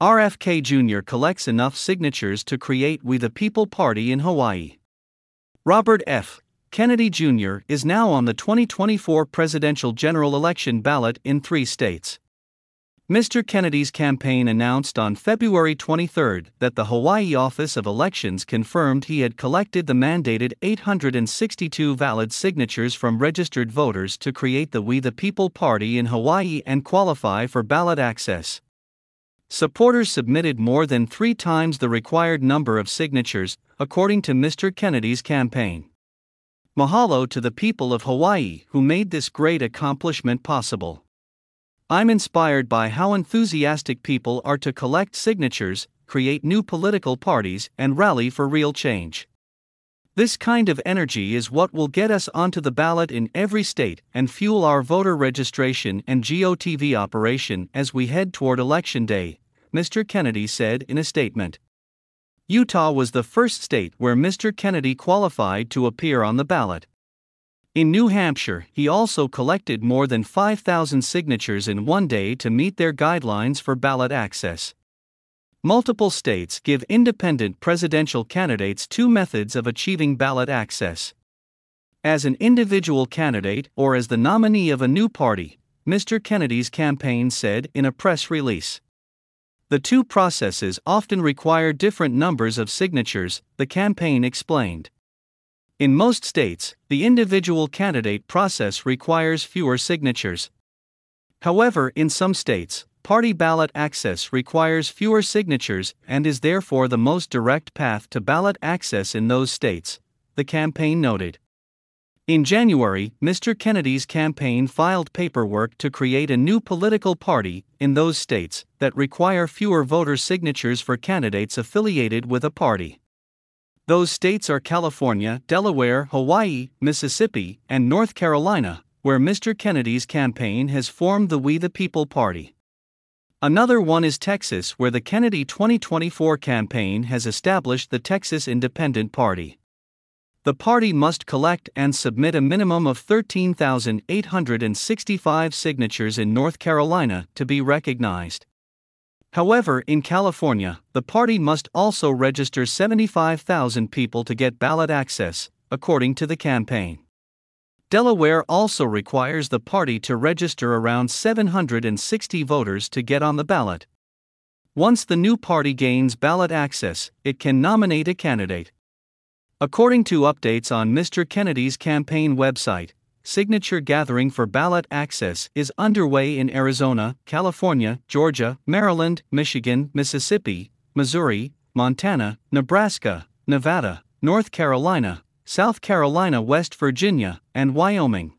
RFK Jr. collects enough signatures to create We the People Party in Hawaii. Robert F. Kennedy Jr. is now on the 2024 presidential general election ballot in three states. Mr. Kennedy's campaign announced on February 23 that the Hawaii Office of Elections confirmed he had collected the mandated 862 valid signatures from registered voters to create the We the People Party in Hawaii and qualify for ballot access. Supporters submitted more than three times the required number of signatures, according to Mr. Kennedy's campaign. Mahalo to the people of Hawaii who made this great accomplishment possible. I'm inspired by how enthusiastic people are to collect signatures, create new political parties, and rally for real change. This kind of energy is what will get us onto the ballot in every state and fuel our voter registration and GOTV operation as we head toward Election Day, Mr. Kennedy said in a statement. Utah was the first state where Mr. Kennedy qualified to appear on the ballot. In New Hampshire, he also collected more than 5,000 signatures in one day to meet their guidelines for ballot access. Multiple states give independent presidential candidates two methods of achieving ballot access. As an individual candidate or as the nominee of a new party, Mr. Kennedy's campaign said in a press release. The two processes often require different numbers of signatures, the campaign explained. In most states, the individual candidate process requires fewer signatures. However, in some states, party ballot access requires fewer signatures and is therefore the most direct path to ballot access in those states, the campaign noted. In January, Mr. Kennedy's campaign filed paperwork to create a new political party in those states that require fewer voter signatures for candidates affiliated with a party. Those states are California, Delaware, Hawaii, Mississippi, and North Carolina, where Mr. Kennedy's campaign has formed the We the People Party. Another one is Texas, where the Kennedy 2024 campaign has established the Texas Independent Party. The party must collect and submit a minimum of 13,865 signatures in North Carolina to be recognized. However, in California, the party must also register 75,000 people to get ballot access, according to the campaign. Delaware also requires the party to register around 760 voters to get on the ballot. Once the new party gains ballot access, it can nominate a candidate. According to updates on Mr. Kennedy's campaign website, signature gathering for ballot access is underway in Arizona, California, Georgia, Maryland, Michigan, Mississippi, Missouri, Montana, Nebraska, Nevada, North Carolina, South Carolina, West Virginia, and Wyoming.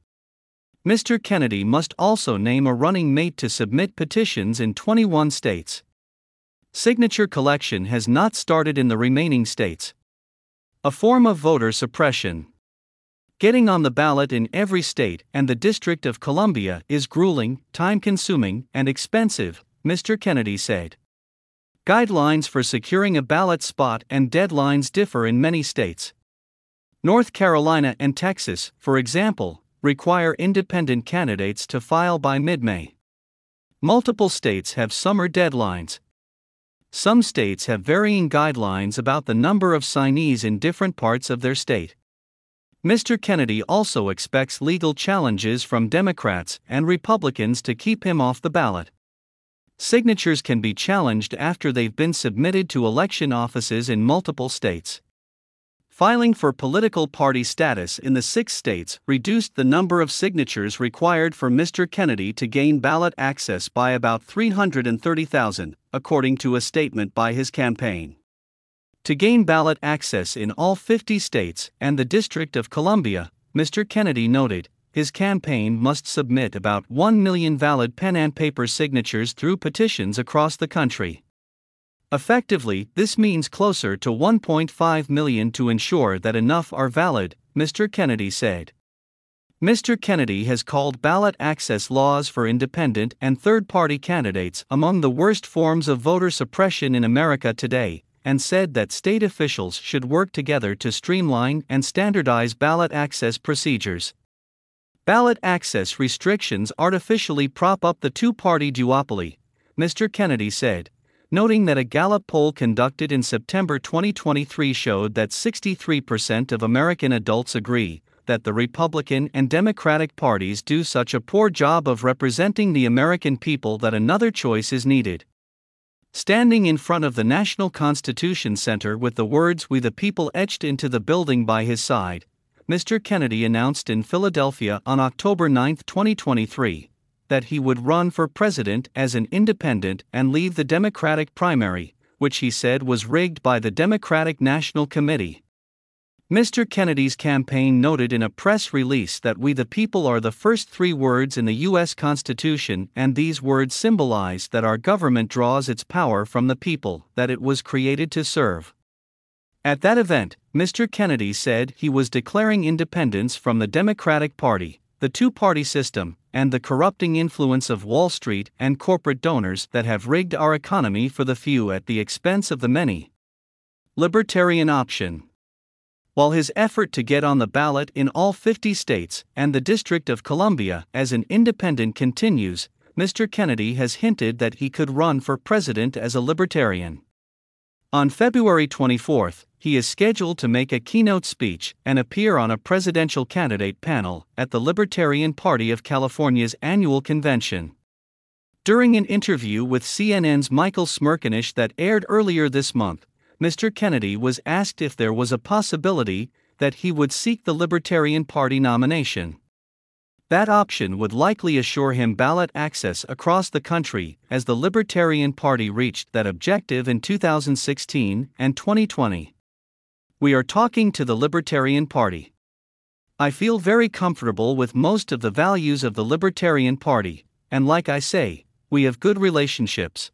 Mr. Kennedy must also name a running mate to submit petitions in 21 states. Signature collection has not started in the remaining states. A form of voter suppression. Getting on the ballot in every state and the District of Columbia is grueling, time consuming, and expensive, Mr. Kennedy said. Guidelines for securing a ballot spot and deadlines differ in many states. North Carolina and Texas, for example, require independent candidates to file by mid May. Multiple states have summer deadlines. Some states have varying guidelines about the number of signees in different parts of their state. Mr. Kennedy also expects legal challenges from Democrats and Republicans to keep him off the ballot. Signatures can be challenged after they've been submitted to election offices in multiple states. Filing for political party status in the six states reduced the number of signatures required for Mr. Kennedy to gain ballot access by about 330,000, according to a statement by his campaign. To gain ballot access in all 50 states and the District of Columbia, Mr. Kennedy noted, his campaign must submit about 1 million valid pen and paper signatures through petitions across the country. Effectively, this means closer to 1.5 million to ensure that enough are valid, Mr. Kennedy said. Mr. Kennedy has called ballot access laws for independent and third party candidates among the worst forms of voter suppression in America today, and said that state officials should work together to streamline and standardize ballot access procedures. Ballot access restrictions artificially prop up the two party duopoly, Mr. Kennedy said. Noting that a Gallup poll conducted in September 2023 showed that 63% of American adults agree that the Republican and Democratic parties do such a poor job of representing the American people that another choice is needed. Standing in front of the National Constitution Center with the words We the People etched into the building by his side, Mr. Kennedy announced in Philadelphia on October 9, 2023, that he would run for president as an independent and leave the Democratic primary, which he said was rigged by the Democratic National Committee. Mr. Kennedy's campaign noted in a press release that We the People are the first three words in the U.S. Constitution, and these words symbolize that our government draws its power from the people that it was created to serve. At that event, Mr. Kennedy said he was declaring independence from the Democratic Party, the two party system, and the corrupting influence of Wall Street and corporate donors that have rigged our economy for the few at the expense of the many. Libertarian option. While his effort to get on the ballot in all 50 states and the District of Columbia as an independent continues, Mr. Kennedy has hinted that he could run for president as a libertarian. On February 24, he is scheduled to make a keynote speech and appear on a presidential candidate panel at the Libertarian Party of California's annual convention. During an interview with CNN's Michael Smerconish that aired earlier this month, Mr. Kennedy was asked if there was a possibility that he would seek the Libertarian Party nomination. That option would likely assure him ballot access across the country, as the Libertarian Party reached that objective in 2016 and 2020. We are talking to the Libertarian Party. I feel very comfortable with most of the values of the Libertarian Party, and like I say, we have good relationships.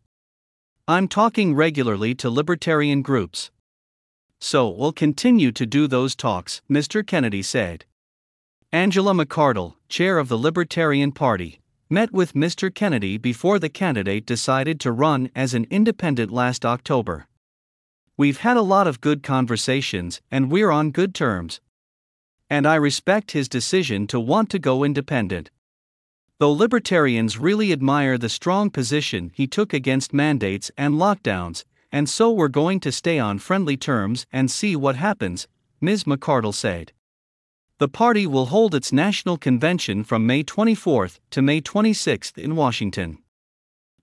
I'm talking regularly to libertarian groups. So we'll continue to do those talks, Mr. Kennedy said. Angela McArdle, chair of the Libertarian Party, met with Mr. Kennedy before the candidate decided to run as an independent last October. We've had a lot of good conversations and we're on good terms. And I respect his decision to want to go independent. Though libertarians really admire the strong position he took against mandates and lockdowns, and so we're going to stay on friendly terms and see what happens, Ms. McArdle said. The party will hold its national convention from May 24 to May 26 in Washington.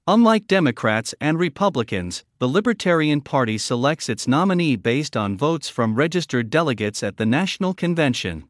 Unlike Democrats and Republicans, the Libertarian Party selects its nominee based on votes from registered delegates at the national convention.